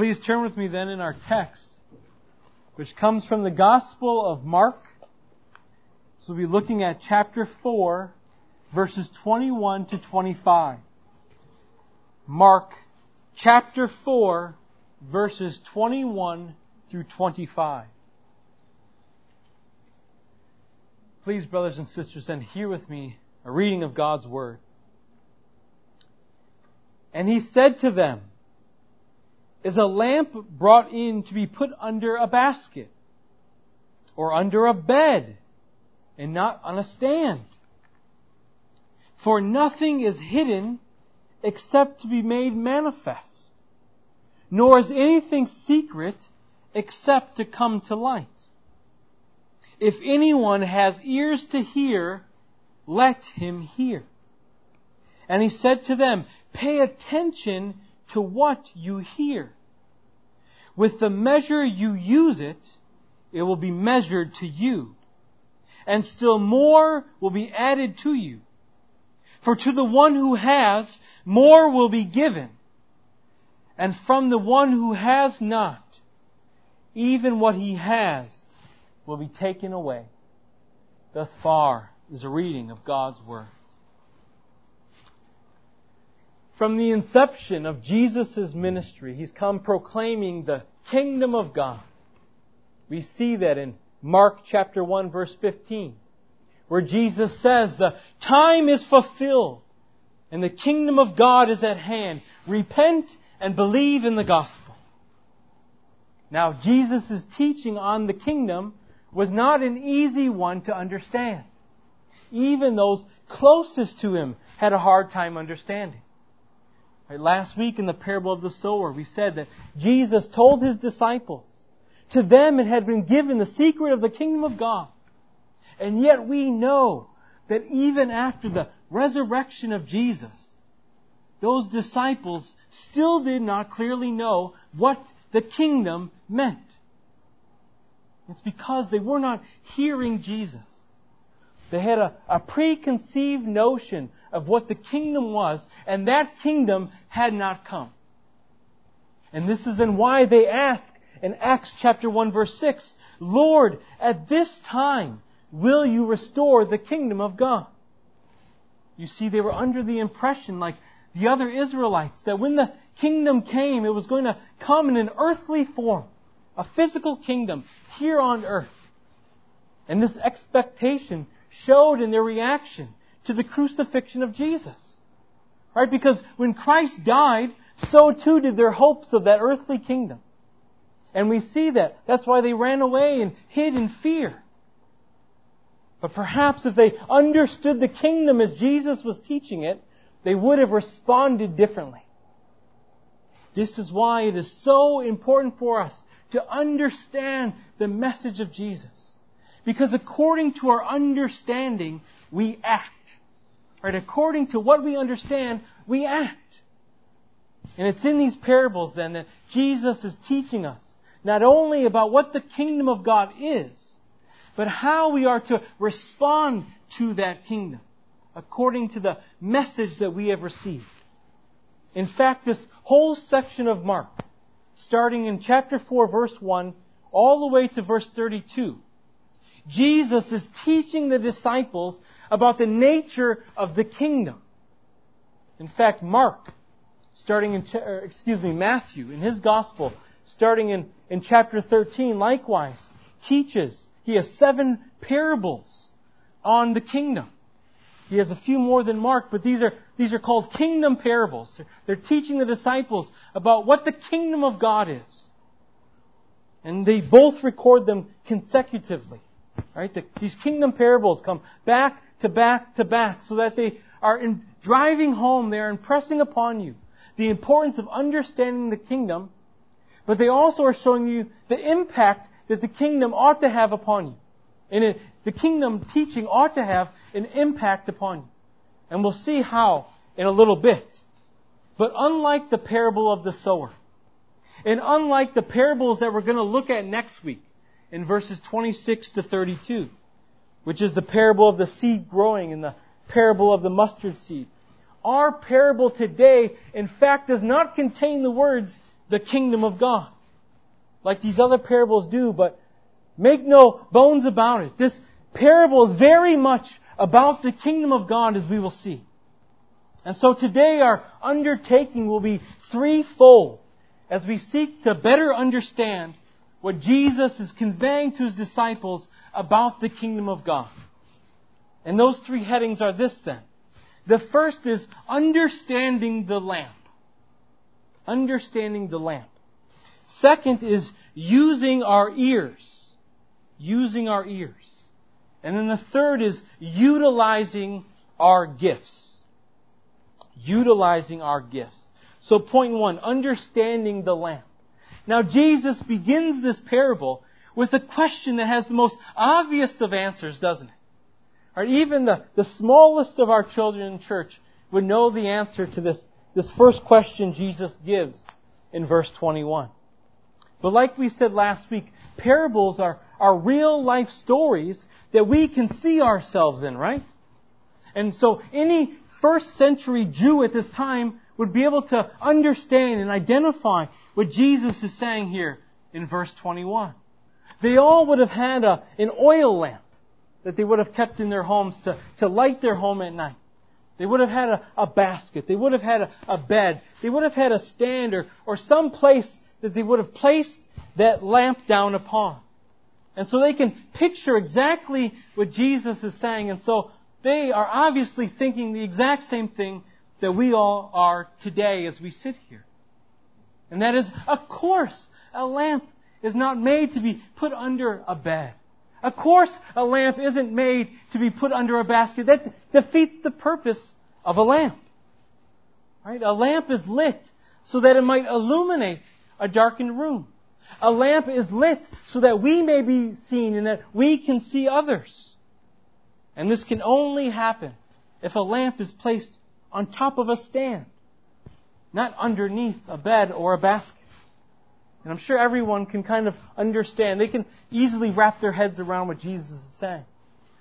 Please turn with me then in our text, which comes from the Gospel of Mark. So we'll be looking at chapter 4, verses 21 to 25. Mark chapter 4, verses 21 through 25. Please, brothers and sisters, then hear with me a reading of God's Word. And he said to them, Is a lamp brought in to be put under a basket? Or under a bed? And not on a stand? For nothing is hidden except to be made manifest, nor is anything secret except to come to light. If anyone has ears to hear, let him hear. And he said to them, Pay attention to what you hear. With the measure you use it, it will be measured to you. And still more will be added to you. For to the one who has, more will be given. And from the one who has not, even what he has will be taken away. Thus far is a reading of God's Word. From the inception of Jesus' ministry, he's come proclaiming the kingdom of God. We see that in Mark chapter 1 verse 15, where Jesus says, the time is fulfilled and the kingdom of God is at hand. Repent and believe in the gospel. Now, Jesus' teaching on the kingdom was not an easy one to understand. Even those closest to him had a hard time understanding. Right, last week in the parable of the sower, we said that Jesus told his disciples, to them it had been given the secret of the kingdom of God. And yet we know that even after the resurrection of Jesus, those disciples still did not clearly know what the kingdom meant. It's because they were not hearing Jesus. They had a, a preconceived notion of what the kingdom was, and that kingdom had not come. And this is then why they ask in Acts chapter 1 verse 6, Lord, at this time, will you restore the kingdom of God? You see, they were under the impression, like the other Israelites, that when the kingdom came, it was going to come in an earthly form, a physical kingdom here on earth. And this expectation showed in their reaction to the crucifixion of Jesus. Right? Because when Christ died, so too did their hopes of that earthly kingdom. And we see that. That's why they ran away and hid in fear. But perhaps if they understood the kingdom as Jesus was teaching it, they would have responded differently. This is why it is so important for us to understand the message of Jesus. Because according to our understanding, we act. Right? According to what we understand, we act. And it's in these parables then that Jesus is teaching us not only about what the kingdom of God is, but how we are to respond to that kingdom according to the message that we have received. In fact, this whole section of Mark, starting in chapter 4 verse 1 all the way to verse 32, Jesus is teaching the disciples about the nature of the kingdom. In fact, Mark, starting in, er, excuse me, Matthew, in his gospel, starting in, in chapter 13, likewise, teaches, he has seven parables on the kingdom. He has a few more than Mark, but these are, these are called kingdom parables. They're teaching the disciples about what the kingdom of God is. And they both record them consecutively. Right? The, these kingdom parables come back to back to back so that they are in, driving home, they are impressing upon you the importance of understanding the kingdom, but they also are showing you the impact that the kingdom ought to have upon you. And it, the kingdom teaching ought to have an impact upon you. And we'll see how in a little bit. But unlike the parable of the sower, and unlike the parables that we're going to look at next week, in verses 26 to 32, which is the parable of the seed growing and the parable of the mustard seed. Our parable today, in fact, does not contain the words, the kingdom of God. Like these other parables do, but make no bones about it. This parable is very much about the kingdom of God as we will see. And so today our undertaking will be threefold as we seek to better understand what Jesus is conveying to his disciples about the kingdom of God. And those three headings are this then. The first is understanding the lamp. Understanding the lamp. Second is using our ears. Using our ears. And then the third is utilizing our gifts. Utilizing our gifts. So point one, understanding the lamp. Now Jesus begins this parable with a question that has the most obvious of answers, doesn't it? Or even the, the smallest of our children in church would know the answer to this, this first question Jesus gives in verse 21. But like we said last week, parables are, are real life stories that we can see ourselves in, right? And so any first century Jew at this time would be able to understand and identify what Jesus is saying here in verse 21. They all would have had a, an oil lamp that they would have kept in their homes to, to light their home at night. They would have had a, a basket. They would have had a, a, bed. They would have had a stand or, or some place that they would have placed that lamp down upon. And so they can picture exactly what Jesus is saying. And so they are obviously thinking the exact same thing that we all are today as we sit here. And that is, of course, a lamp is not made to be put under a bed. Of course, a lamp isn't made to be put under a basket. That defeats the purpose of a lamp. Right? A lamp is lit so that it might illuminate a darkened room. A lamp is lit so that we may be seen and that we can see others. And this can only happen if a lamp is placed on top of a stand, not underneath a bed or a basket. And I'm sure everyone can kind of understand. They can easily wrap their heads around what Jesus is saying.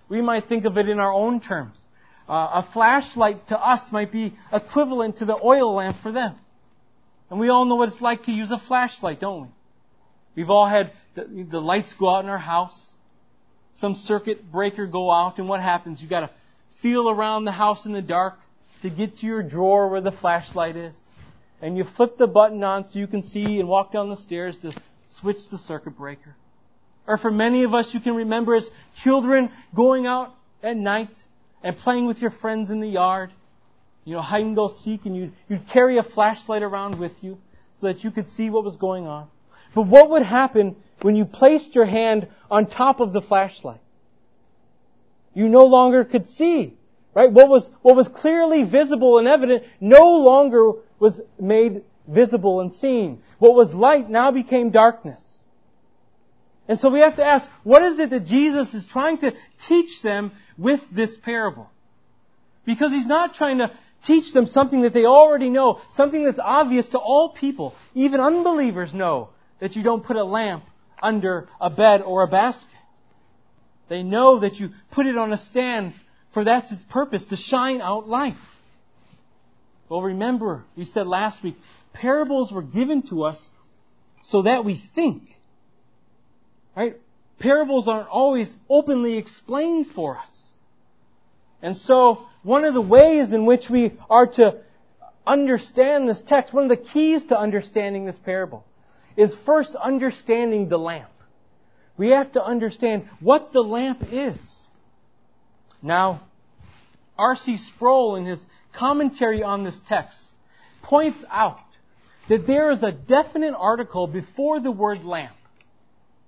We might think of it in our own terms. Uh, a flashlight to us might be equivalent to the oil lamp for them. And we all know what it's like to use a flashlight, don't we? We've all had the, the lights go out in our house. Some circuit breaker go out, and what happens? You gotta feel around the house in the dark to get to your drawer where the flashlight is and you flip the button on so you can see and walk down the stairs to switch the circuit breaker. Or for many of us, you can remember as children going out at night and playing with your friends in the yard. You know, hide and go seek and you'd, you'd carry a flashlight around with you so that you could see what was going on. But what would happen when you placed your hand on top of the flashlight? You no longer could see. Right? What was, what was clearly visible and evident no longer was made visible and seen. What was light now became darkness. And so we have to ask, what is it that Jesus is trying to teach them with this parable? Because he's not trying to teach them something that they already know, something that's obvious to all people. Even unbelievers know that you don't put a lamp under a bed or a basket. They know that you put it on a stand for that's its purpose, to shine out light. Well, remember, we said last week, parables were given to us so that we think. Right? Parables aren't always openly explained for us. And so, one of the ways in which we are to understand this text, one of the keys to understanding this parable, is first understanding the lamp. We have to understand what the lamp is. Now, R.C. Sproul, in his commentary on this text, points out that there is a definite article before the word lamp.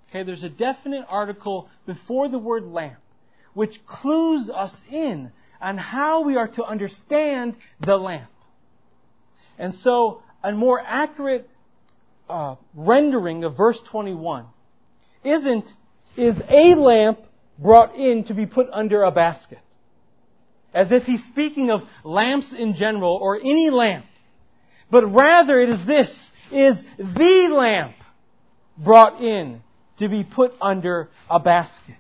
Okay, there's a definite article before the word lamp, which clues us in on how we are to understand the lamp. And so, a more accurate uh, rendering of verse 21 isn't, is a lamp brought in to be put under a basket. As if he's speaking of lamps in general or any lamp. But rather it is this, is the lamp brought in to be put under a basket.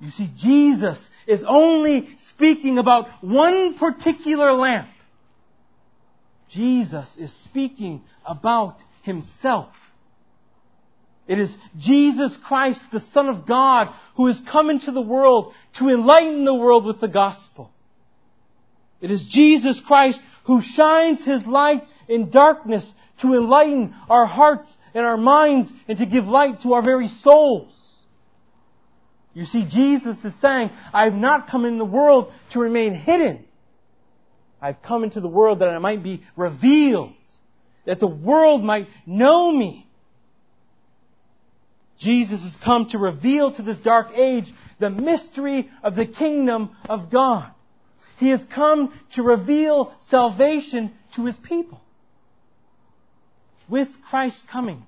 You see, Jesus is only speaking about one particular lamp. Jesus is speaking about himself. It is Jesus Christ, the Son of God, who has come into the world to enlighten the world with the gospel. It is Jesus Christ who shines His light in darkness to enlighten our hearts and our minds and to give light to our very souls. You see, Jesus is saying, I have not come in the world to remain hidden. I've come into the world that I might be revealed, that the world might know me. Jesus has come to reveal to this dark age the mystery of the kingdom of God. He has come to reveal salvation to His people. With Christ's coming,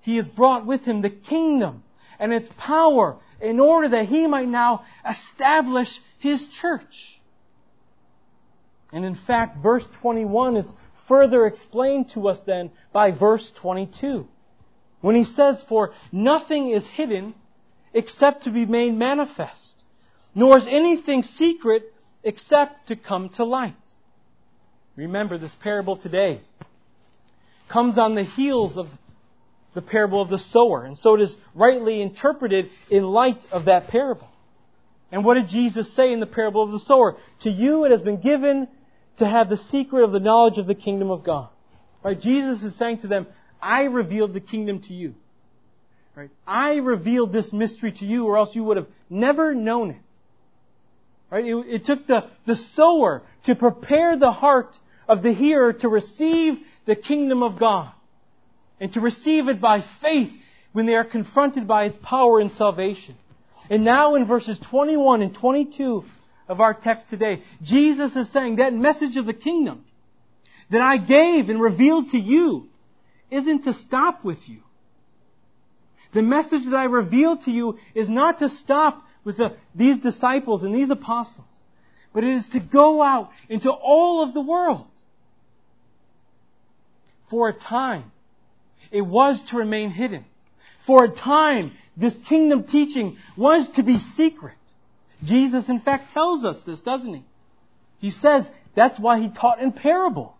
He has brought with Him the kingdom and its power in order that He might now establish His church. And in fact, verse 21 is further explained to us then by verse 22. When he says, For nothing is hidden except to be made manifest, nor is anything secret except to come to light. Remember, this parable today comes on the heels of the parable of the sower, and so it is rightly interpreted in light of that parable. And what did Jesus say in the parable of the sower? To you it has been given to have the secret of the knowledge of the kingdom of God. Right? Jesus is saying to them, I revealed the kingdom to you. Right? I revealed this mystery to you or else you would have never known it. Right? It, it took the, the sower to prepare the heart of the hearer to receive the kingdom of God and to receive it by faith when they are confronted by its power and salvation. And now in verses 21 and 22 of our text today, Jesus is saying that message of the kingdom that I gave and revealed to you isn't to stop with you. The message that I revealed to you is not to stop with the, these disciples and these apostles, but it is to go out into all of the world. For a time, it was to remain hidden. For a time, this kingdom teaching was to be secret. Jesus, in fact, tells us this, doesn't he? He says that's why he taught in parables,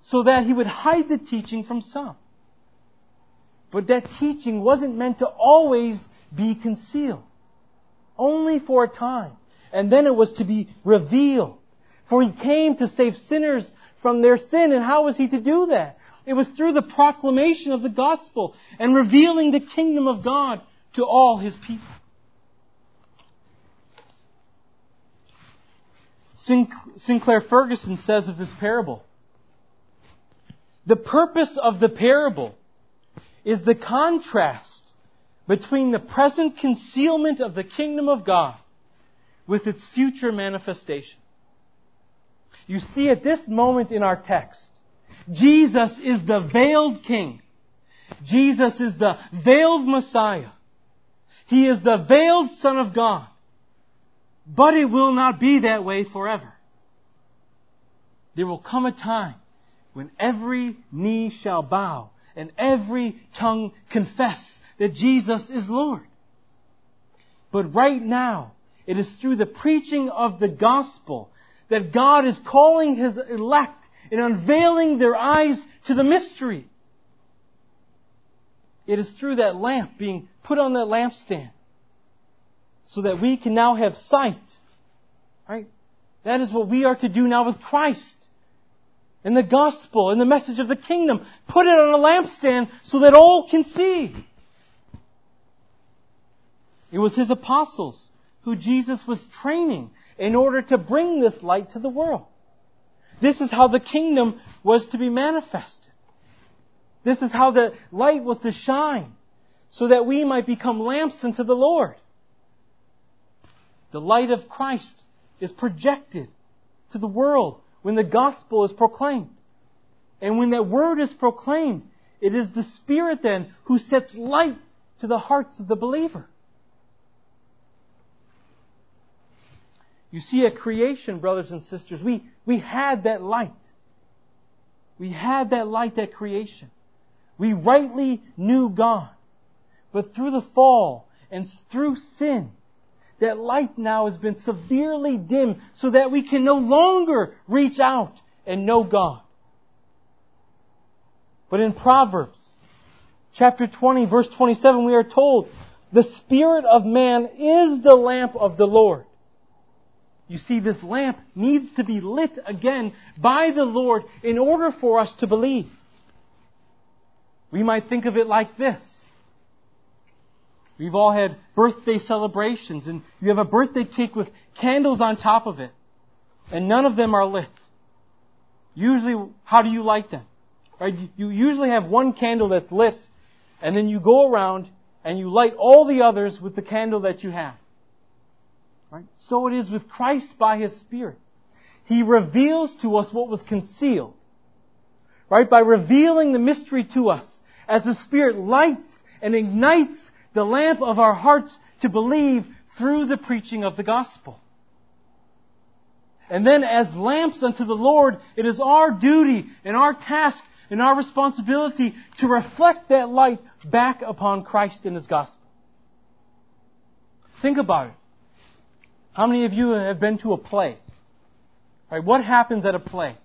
so that he would hide the teaching from some. But that teaching wasn't meant to always be concealed. Only for a time. And then it was to be revealed. For he came to save sinners from their sin. And how was he to do that? It was through the proclamation of the gospel and revealing the kingdom of God to all his people. Sinclair Ferguson says of this parable, the purpose of the parable is the contrast between the present concealment of the kingdom of God with its future manifestation. You see at this moment in our text, Jesus is the veiled king. Jesus is the veiled Messiah. He is the veiled Son of God. But it will not be that way forever. There will come a time when every knee shall bow and every tongue confess that Jesus is Lord. But right now, it is through the preaching of the gospel that God is calling His elect and unveiling their eyes to the mystery. It is through that lamp being put on that lampstand so that we can now have sight. Right? That is what we are to do now with Christ and the gospel and the message of the kingdom. Put it on a lampstand so that all can see. It was his apostles who Jesus was training in order to bring this light to the world. This is how the kingdom was to be manifested. This is how the light was to shine so that we might become lamps unto the Lord. The light of Christ is projected to the world when the gospel is proclaimed. And when that word is proclaimed, it is the Spirit then who sets light to the hearts of the believer. You see, at creation, brothers and sisters, we, we had that light. We had that light at creation. We rightly knew God. But through the fall and through sin, that light now has been severely dimmed so that we can no longer reach out and know God. But in Proverbs, chapter 20, verse 27, we are told, the spirit of man is the lamp of the Lord. You see, this lamp needs to be lit again by the Lord in order for us to believe. We might think of it like this. We've all had birthday celebrations and you have a birthday cake with candles on top of it and none of them are lit. Usually, how do you light them? Right? You usually have one candle that's lit and then you go around and you light all the others with the candle that you have. Right? So it is with Christ by His Spirit. He reveals to us what was concealed. Right? By revealing the mystery to us as the Spirit lights and ignites the lamp of our hearts to believe through the preaching of the gospel. And then as lamps unto the Lord, it is our duty and our task and our responsibility to reflect that light back upon Christ and His gospel. Think about it. How many of you have been to a play? Right, what happens at a play?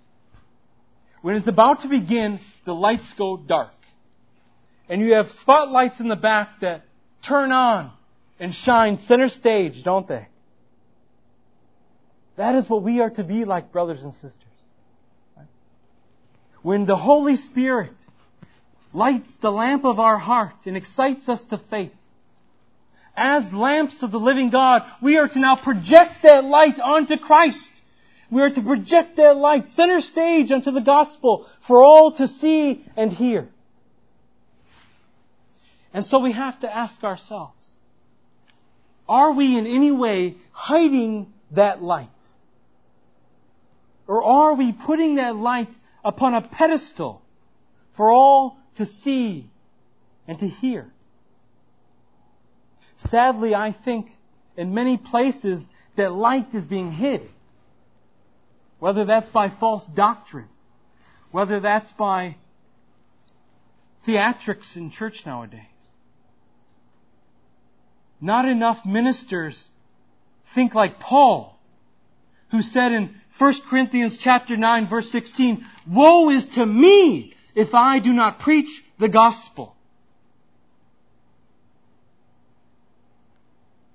When it's about to begin, the lights go dark. And you have spotlights in the back that turn on and shine center stage, don't they? That is what we are to be like, brothers and sisters. When the Holy Spirit lights the lamp of our heart and excites us to faith, as lamps of the living God, we are to now project that light onto Christ. We are to project that light center stage onto the gospel for all to see and hear. And so we have to ask ourselves, are we in any way hiding that light? Or are we putting that light upon a pedestal for all to see and to hear? Sadly, I think in many places that light is being hid. Whether that's by false doctrine, whether that's by theatrics in church nowadays. Not enough ministers think like Paul, who said in 1 Corinthians chapter 9 verse 16, Woe is to me if I do not preach the gospel.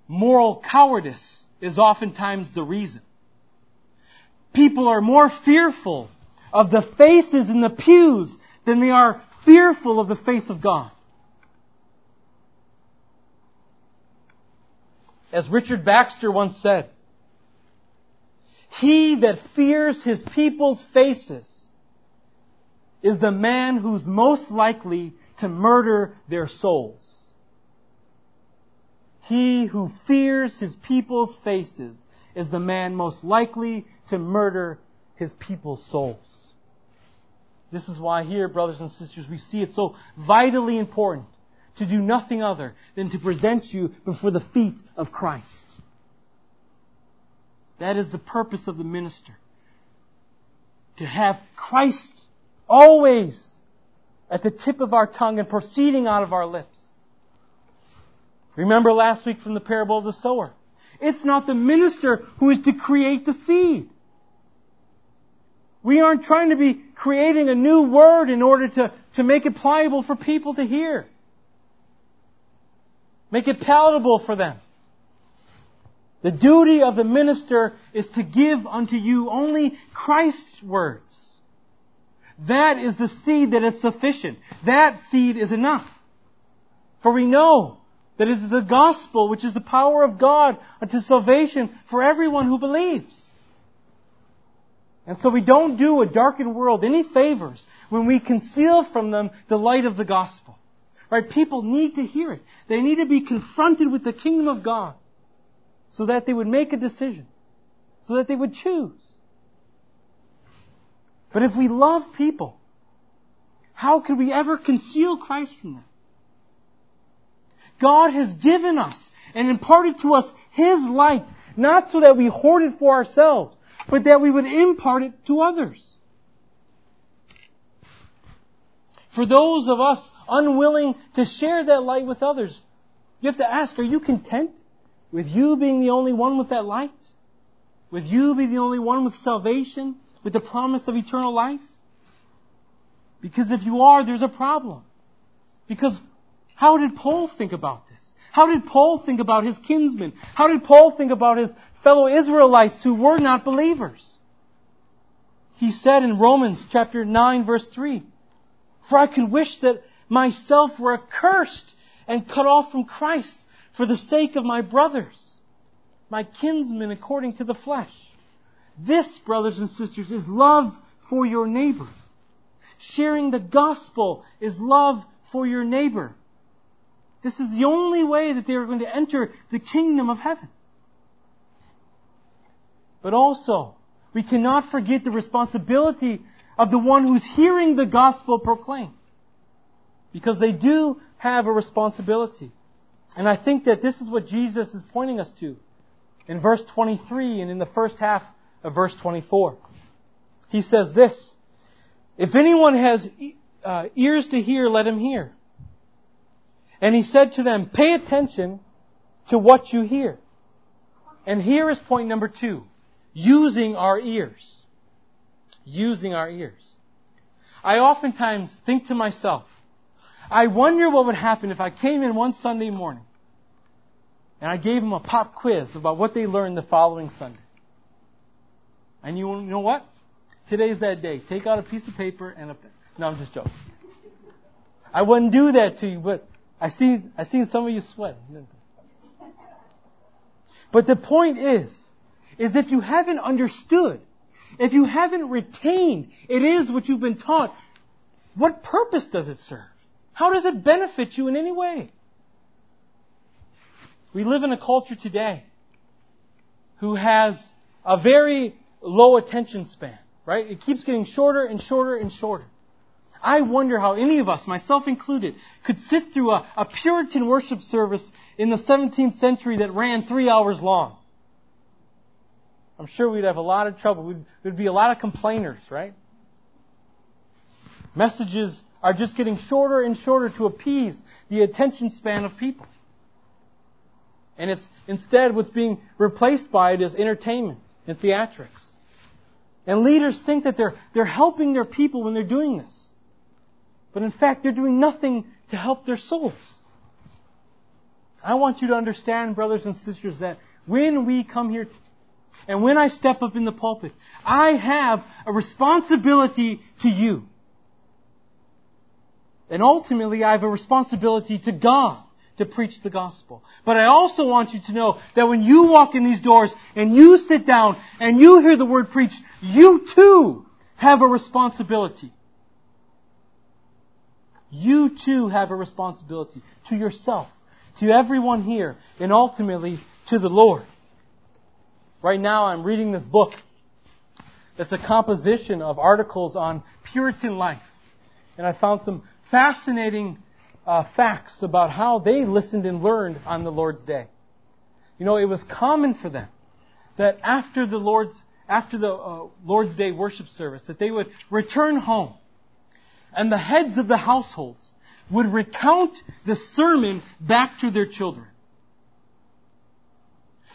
Moral cowardice is oftentimes the reason. People are more fearful of the faces in the pews than they are fearful of the face of God. As Richard Baxter once said, he that fears his people's faces is the man who's most likely to murder their souls. He who fears his people's faces is the man most likely to murder his people's souls. This is why here, brothers and sisters, we see it so vitally important to do nothing other than to present you before the feet of Christ. That is the purpose of the minister. To have Christ always at the tip of our tongue and proceeding out of our lips. Remember last week from the parable of the sower. It's not the minister who is to create the seed. We aren't trying to be creating a new word in order to, to make it pliable for people to hear. Make it palatable for them. The duty of the minister is to give unto you only Christ's words. That is the seed that is sufficient. That seed is enough. For we know that it is the gospel which is the power of God unto salvation for everyone who believes. And so we don't do a darkened world any favors when we conceal from them the light of the gospel. Right? People need to hear it. They need to be confronted with the kingdom of God so that they would make a decision, so that they would choose. But if we love people, how could we ever conceal Christ from them? God has given us and imparted to us His light, not so that we hoard it for ourselves, but that we would impart it to others. For those of us unwilling to share that light with others, you have to ask, are you content? With you being the only one with that light? With you being the only one with salvation? With the promise of eternal life? Because if you are, there's a problem. Because how did Paul think about this? How did Paul think about his kinsmen? How did Paul think about his fellow Israelites who were not believers? He said in Romans chapter 9 verse 3, For I could wish that myself were accursed and cut off from Christ for the sake of my brothers, my kinsmen according to the flesh. This, brothers and sisters, is love for your neighbor. Sharing the gospel is love for your neighbor. This is the only way that they are going to enter the kingdom of heaven. But also, we cannot forget the responsibility of the one who's hearing the gospel proclaimed. Because they do have a responsibility. And I think that this is what Jesus is pointing us to in verse 23 and in the first half of verse 24. He says this, If anyone has uh, ears to hear, let him hear. And he said to them, pay attention to what you hear. And here is point number two. Using our ears. Using our ears. I oftentimes think to myself, I wonder what would happen if I came in one Sunday morning and I gave them a pop quiz about what they learned the following Sunday. And you know what? Today's that day. Take out a piece of paper and a pen. No, I'm just joking. I wouldn't do that to you, but I see, I seen some of you sweat. But the point is, is if you haven't understood, if you haven't retained, it is what you've been taught, what purpose does it serve? How does it benefit you in any way? We live in a culture today who has a very low attention span, right? It keeps getting shorter and shorter and shorter. I wonder how any of us, myself included, could sit through a, a Puritan worship service in the 17th century that ran three hours long. I'm sure we'd have a lot of trouble. We'd, there'd be a lot of complainers, right? Messages are just getting shorter and shorter to appease the attention span of people. And it's instead what's being replaced by it is entertainment and theatrics. And leaders think that they're, they're helping their people when they're doing this. But in fact, they're doing nothing to help their souls. I want you to understand, brothers and sisters, that when we come here and when I step up in the pulpit, I have a responsibility to you. And ultimately, I have a responsibility to God to preach the gospel. But I also want you to know that when you walk in these doors and you sit down and you hear the word preached, you too have a responsibility. You too have a responsibility to yourself, to everyone here, and ultimately to the Lord. Right now I'm reading this book that's a composition of articles on Puritan life. And I found some fascinating uh, facts about how they listened and learned on the Lord's Day. You know, it was common for them that after the Lord's after the uh, Lord's Day worship service, that they would return home and the heads of the households would recount the sermon back to their children.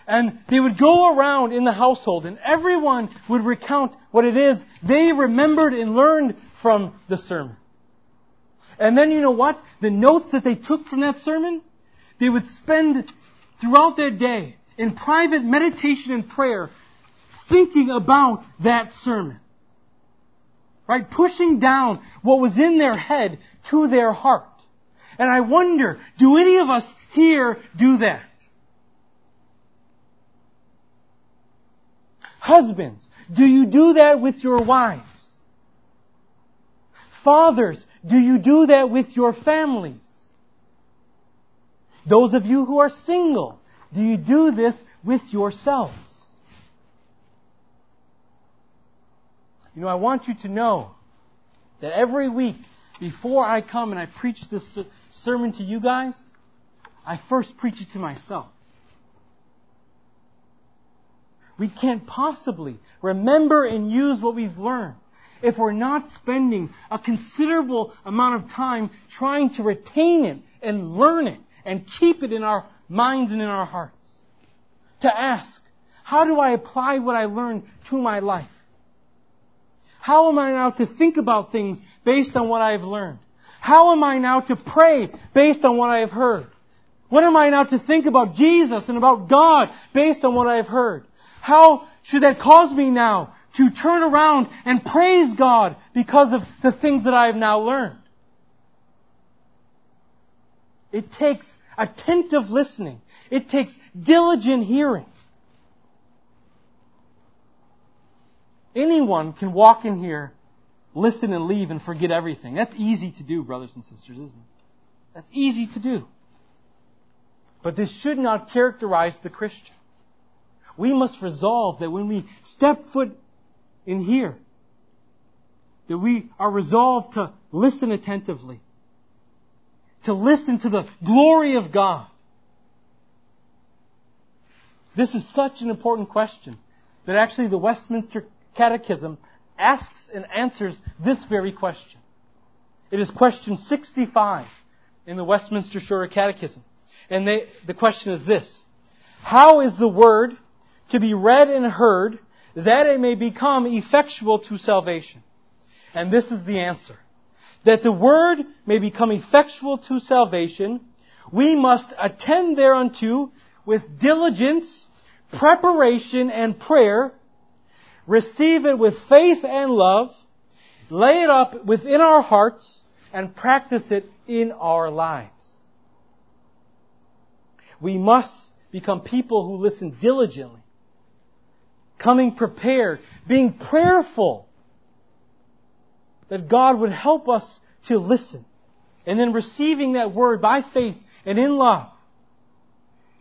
And they would go around in the household and everyone would recount what it is they remembered and learned from the sermon. And then you know what? The notes that they took from that sermon, they would spend throughout their day in private meditation and prayer thinking about that sermon. Right? Pushing down what was in their head to their heart. And I wonder, do any of us here do that? Husbands, do you do that with your wives? Fathers, do you do that with your families? Those of you who are single, do you do this with yourselves? You know, I want you to know that every week before I come and I preach this sermon to you guys, I first preach it to myself. We can't possibly remember and use what we've learned if we're not spending a considerable amount of time trying to retain it and learn it and keep it in our minds and in our hearts. To ask, how do I apply what I learned to my life? How am I now to think about things based on what I have learned? How am I now to pray based on what I have heard? What am I now to think about Jesus and about God based on what I have heard? How should that cause me now to turn around and praise God because of the things that I have now learned? It takes attentive listening. It takes diligent hearing. Anyone can walk in here, listen and leave and forget everything. That's easy to do, brothers and sisters, isn't it? That's easy to do. But this should not characterize the Christian. We must resolve that when we step foot in here, that we are resolved to listen attentively, to listen to the glory of God. This is such an important question that actually the Westminster Catechism asks and answers this very question. It is question 65 in the Westminster Shorter Catechism. And they, the question is this. How is the word to be read and heard that it may become effectual to salvation? And this is the answer. That the word may become effectual to salvation, we must attend thereunto with diligence, preparation, and prayer, receive it with faith and love, lay it up within our hearts, and practice it in our lives. We must become people who listen diligently, coming prepared, being prayerful, that God would help us to listen, and then receiving that word by faith and in love,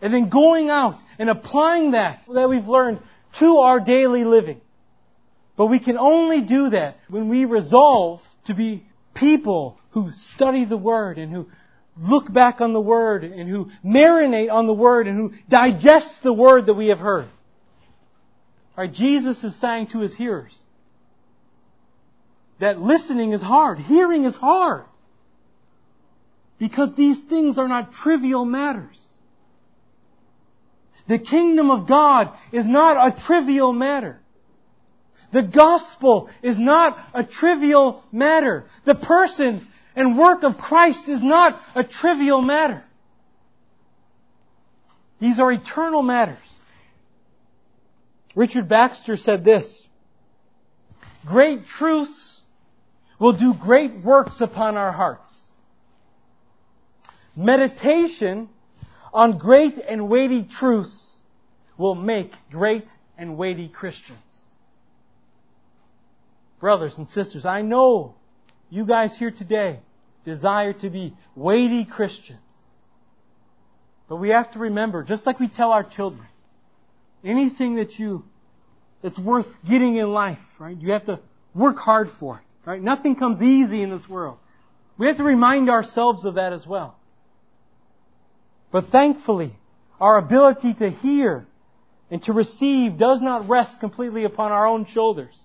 and then going out and applying that that we've learned to our daily living. But we can only do that when we resolve to be people who study the Word and who look back on the Word and who marinate on the Word and who digest the Word that we have heard. Right? Jesus is saying to his hearers that listening is hard, hearing is hard. Because these things are not trivial matters. The kingdom of God is not a trivial matter. The gospel is not a trivial matter. The person and work of Christ is not a trivial matter. These are eternal matters. Richard Baxter said this, Great truths will do great works upon our hearts. Meditation on great and weighty truths will make great and weighty Christians. Brothers and sisters, I know you guys here today desire to be weighty Christians. But we have to remember, just like we tell our children, anything that you, that's worth getting in life, right? You have to work hard for it, right? Nothing comes easy in this world. We have to remind ourselves of that as well. But thankfully, our ability to hear and to receive does not rest completely upon our own shoulders.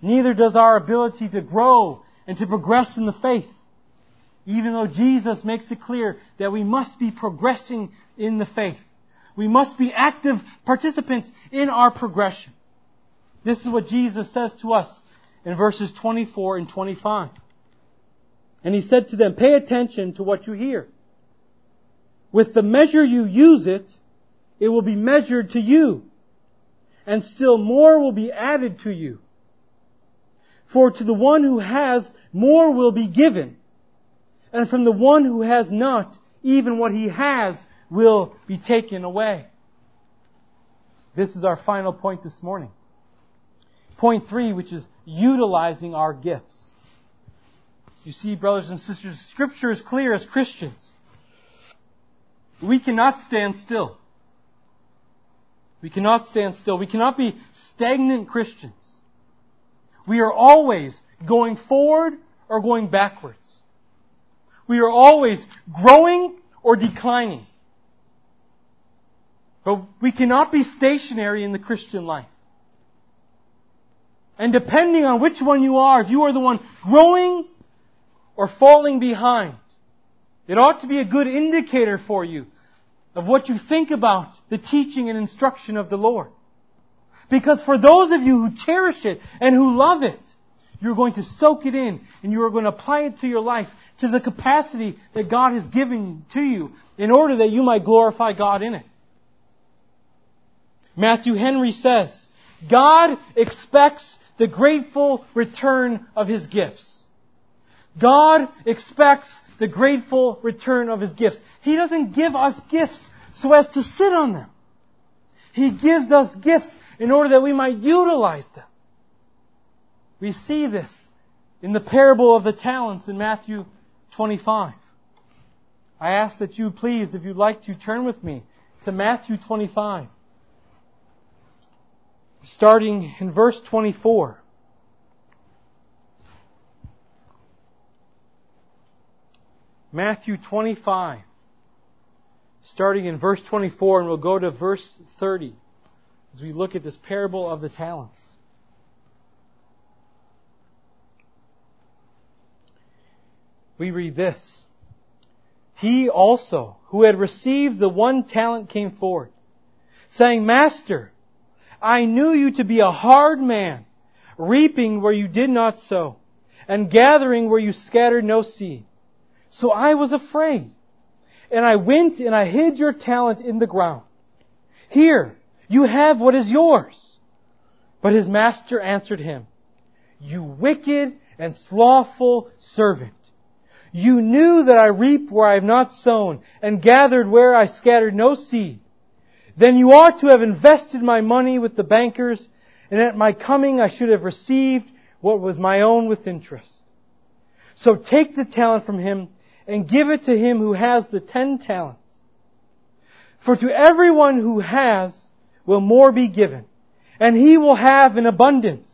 Neither does our ability to grow and to progress in the faith. Even though Jesus makes it clear that we must be progressing in the faith. We must be active participants in our progression. This is what Jesus says to us in verses 24 and 25. And he said to them, pay attention to what you hear. With the measure you use it, it will be measured to you. And still more will be added to you. For to the one who has, more will be given. And from the one who has not, even what he has will be taken away. This is our final point this morning. Point three, which is utilizing our gifts. You see, brothers and sisters, scripture is clear as Christians. We cannot stand still. We cannot stand still. We cannot be stagnant Christians. We are always going forward or going backwards. We are always growing or declining. But we cannot be stationary in the Christian life. And depending on which one you are, if you are the one growing or falling behind, it ought to be a good indicator for you of what you think about the teaching and instruction of the Lord. Because for those of you who cherish it and who love it, You're going to soak it in and you are going to apply it to your life to the capacity that God has given to you in order that you might glorify God in it. Matthew Henry says, God expects the grateful return of His gifts. God expects the grateful return of His gifts. He doesn't give us gifts so as to sit on them. He gives us gifts in order that we might utilize them. We see this in the parable of the talents in Matthew 25. I ask that you please, if you'd like to, turn with me to Matthew 25. Starting in verse 24. Matthew 25, starting in verse 24, and we'll go to verse 30 as we look at this parable of the talents. We read this. He also, who had received the one talent, came forward, saying, Master, I knew you to be a hard man, reaping where you did not sow, and gathering where you scattered no seed. So I was afraid. And I went and I hid your talent in the ground. Here, you have what is yours. But his master answered him, You wicked and slothful servant. You knew that I reap where I have not sown and gathered where I scattered no seed. Then you ought to have invested my money with the bankers and at my coming I should have received what was my own with interest. So take the talent from him and give it to him who has the ten talents. For to everyone who has will more be given, and he will have in abundance.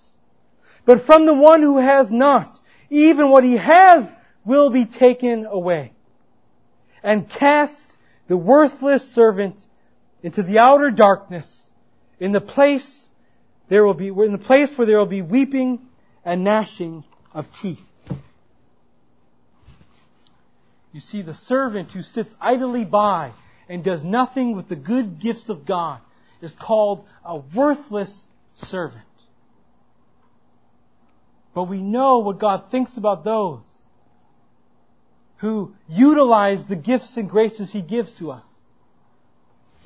But from the one who has not, even what he has will be taken away. And cast the worthless servant into the outer darkness, in the place there will be, in the place where there will be weeping and gnashing of teeth. You see, the servant who sits idly by and does nothing with the good gifts of God is called a worthless servant. But we know what God thinks about those who utilize the gifts and graces He gives to us.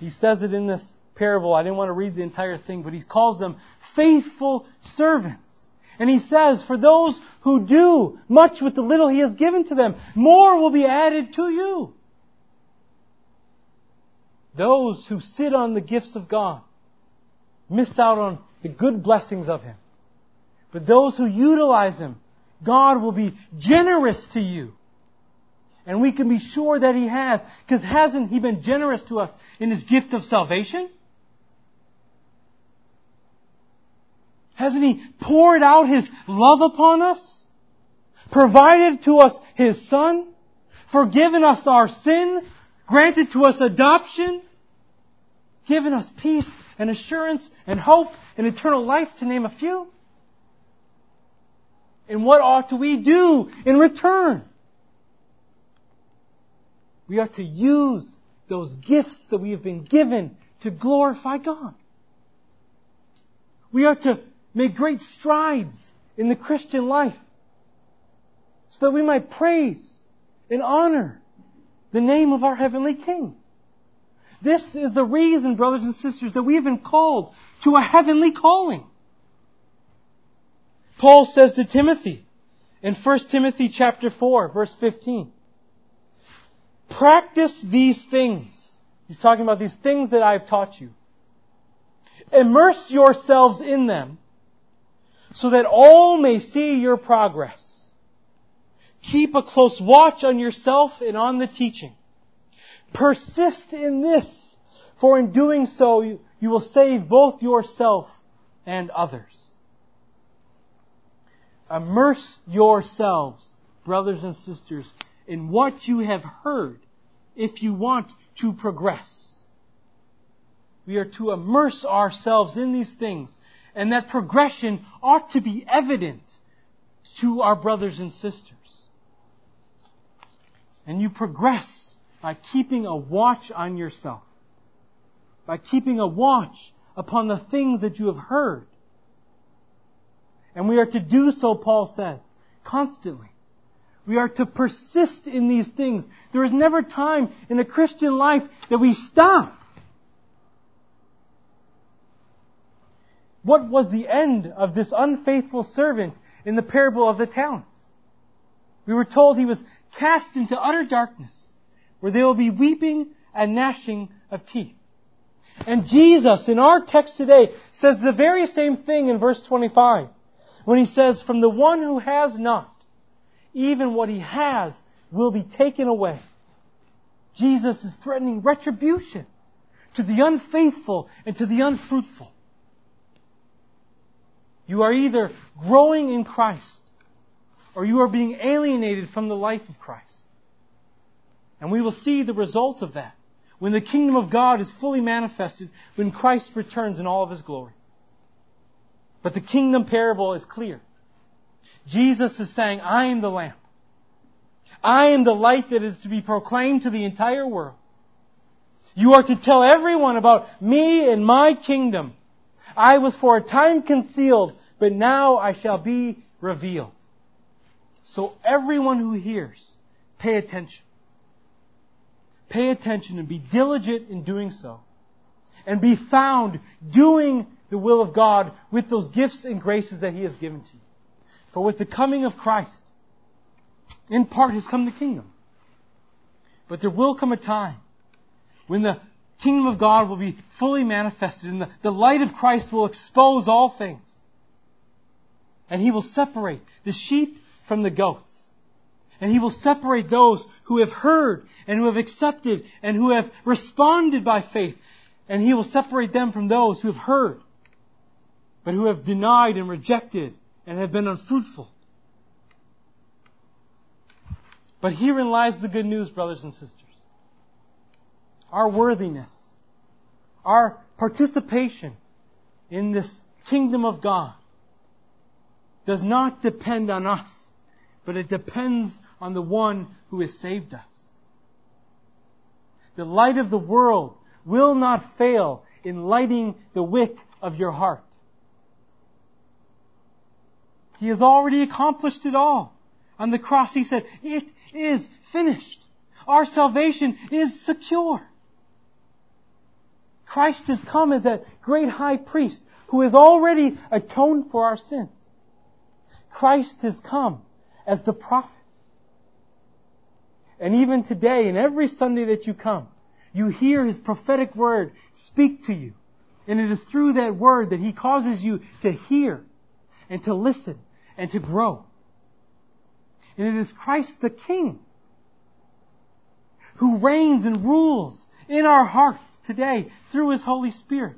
He says it in this parable. I didn't want to read the entire thing, but He calls them faithful servants. And he says, for those who do much with the little he has given to them, more will be added to you. Those who sit on the gifts of God miss out on the good blessings of him. But those who utilize them, God will be generous to you. And we can be sure that He has, because hasn't He been generous to us in His gift of salvation? Hasn't He poured out His love upon us? Provided to us His Son? Forgiven us our sin? Granted to us adoption? Given us peace and assurance and hope and eternal life to name a few? And what ought we do in return? We are to use those gifts that we have been given to glorify God. We are to make great strides in the Christian life so that we might praise and honor the name of our Heavenly King. This is the reason, brothers and sisters, that we have been called to a heavenly calling. Paul says to Timothy in 1 Timothy chapter 4 verse 15, practice these things. He's talking about these things that I've taught you. Immerse yourselves in them so that all may see your progress. Keep a close watch on yourself and on the teaching. Persist in this, for in doing so you, you will save both yourself and others. Immerse yourselves, brothers and sisters, in what you have heard if you want to progress. We are to immerse ourselves in these things and that progression ought to be evident to our brothers and sisters. And you progress by keeping a watch on yourself, by keeping a watch upon the things that you have heard. And we are to do so, Paul says, constantly. We are to persist in these things. There is never time in a Christian life that we stop. What was the end of this unfaithful servant in the parable of the talents? We were told he was cast into utter darkness, where there will be weeping and gnashing of teeth. And Jesus, in our text today, says the very same thing in verse 25, when he says, From the one who has not, even what he has will be taken away. Jesus is threatening retribution to the unfaithful and to the unfruitful. You are either growing in Christ or you are being alienated from the life of Christ. And we will see the result of that when the kingdom of God is fully manifested, when Christ returns in all of his glory. But the kingdom parable is clear. Jesus is saying, I am the lamp. I am the light that is to be proclaimed to the entire world. You are to tell everyone about me and my kingdom. I was for a time concealed, but now I shall be revealed. So everyone who hears, pay attention. Pay attention and be diligent in doing so. And be found doing the will of God with those gifts and graces that He has given to you. For with the coming of Christ, in part has come the kingdom. But there will come a time when the kingdom of God will be fully manifested and the, the light of Christ will expose all things. And He will separate the sheep from the goats. And He will separate those who have heard and who have accepted and who have responded by faith. And He will separate them from those who have heard, but who have denied and rejected and have been unfruitful. But herein lies the good news, brothers and sisters. Our worthiness, our participation in this kingdom of God does not depend on us but it depends on the one who has saved us. The light of the world will not fail in lighting the wick of your heart. He has already accomplished it all. On the cross he said, it is finished. Our salvation is secure. Christ has come as that great high priest who has already atoned for our sins. Christ has come as the prophet. And even today, and every Sunday that you come, you hear His prophetic word speak to you. And it is through that word that He causes you to hear and to listen and to grow. And it is Christ the King who reigns and rules in our hearts today through His Holy Spirit.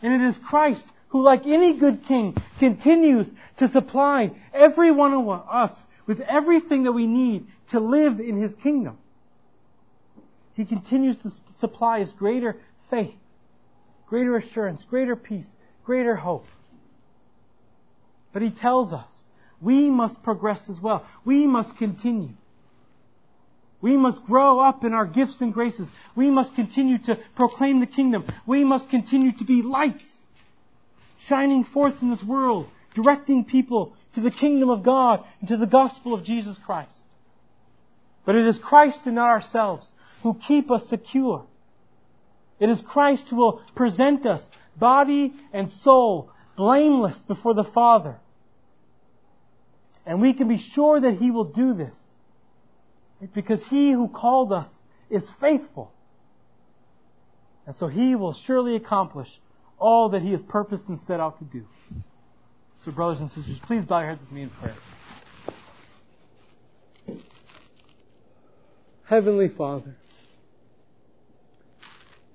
And it is Christ who, like any good king, continues to supply every one of us with everything that we need to live in His kingdom. He continues to supply us greater faith, greater assurance, greater peace, greater hope. But He tells us we must progress as well. We must continue. We must grow up in our gifts and graces. We must continue to proclaim the kingdom. We must continue to be lights, shining forth in this world, directing people to the kingdom of God and to the gospel of Jesus Christ. But it is Christ and not ourselves who keep us secure. It is Christ who will present us, body and soul, blameless before the Father. And we can be sure that He will do this. Because He who called us is faithful. And so He will surely accomplish all that He has purposed and set out to do. So, brothers and sisters, please bow your heads with me in prayer. Heavenly Father,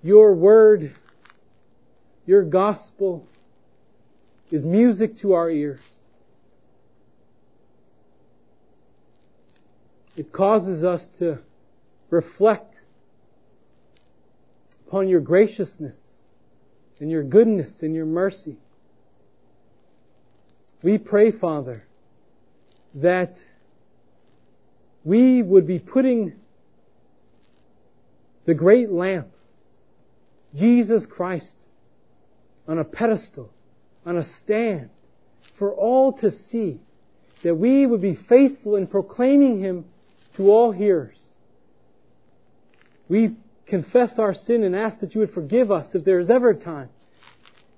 your word, your gospel is music to our ears. It causes us to reflect upon your graciousness and your goodness and your mercy. We pray, Father, that we would be putting the great lamp, Jesus Christ, on a pedestal, on a stand, for all to see, that we would be faithful in proclaiming Him to all hearers. We confess our sin and ask that you would forgive us if there is ever a time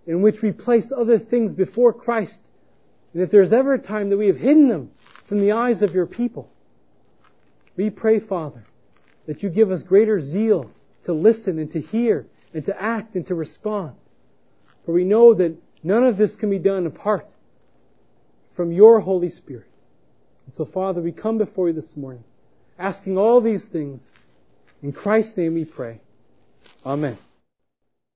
in which we place other things before Christ, and if there is ever a time that we have hidden them from the eyes of your people. We pray, Father, that you give us greater zeal to listen and to hear and to act and to respond. For we know that none of this can be done apart from your Holy Spirit. And so, Father, we come before you this morning, asking all these things. In Christ's name we pray. Amen.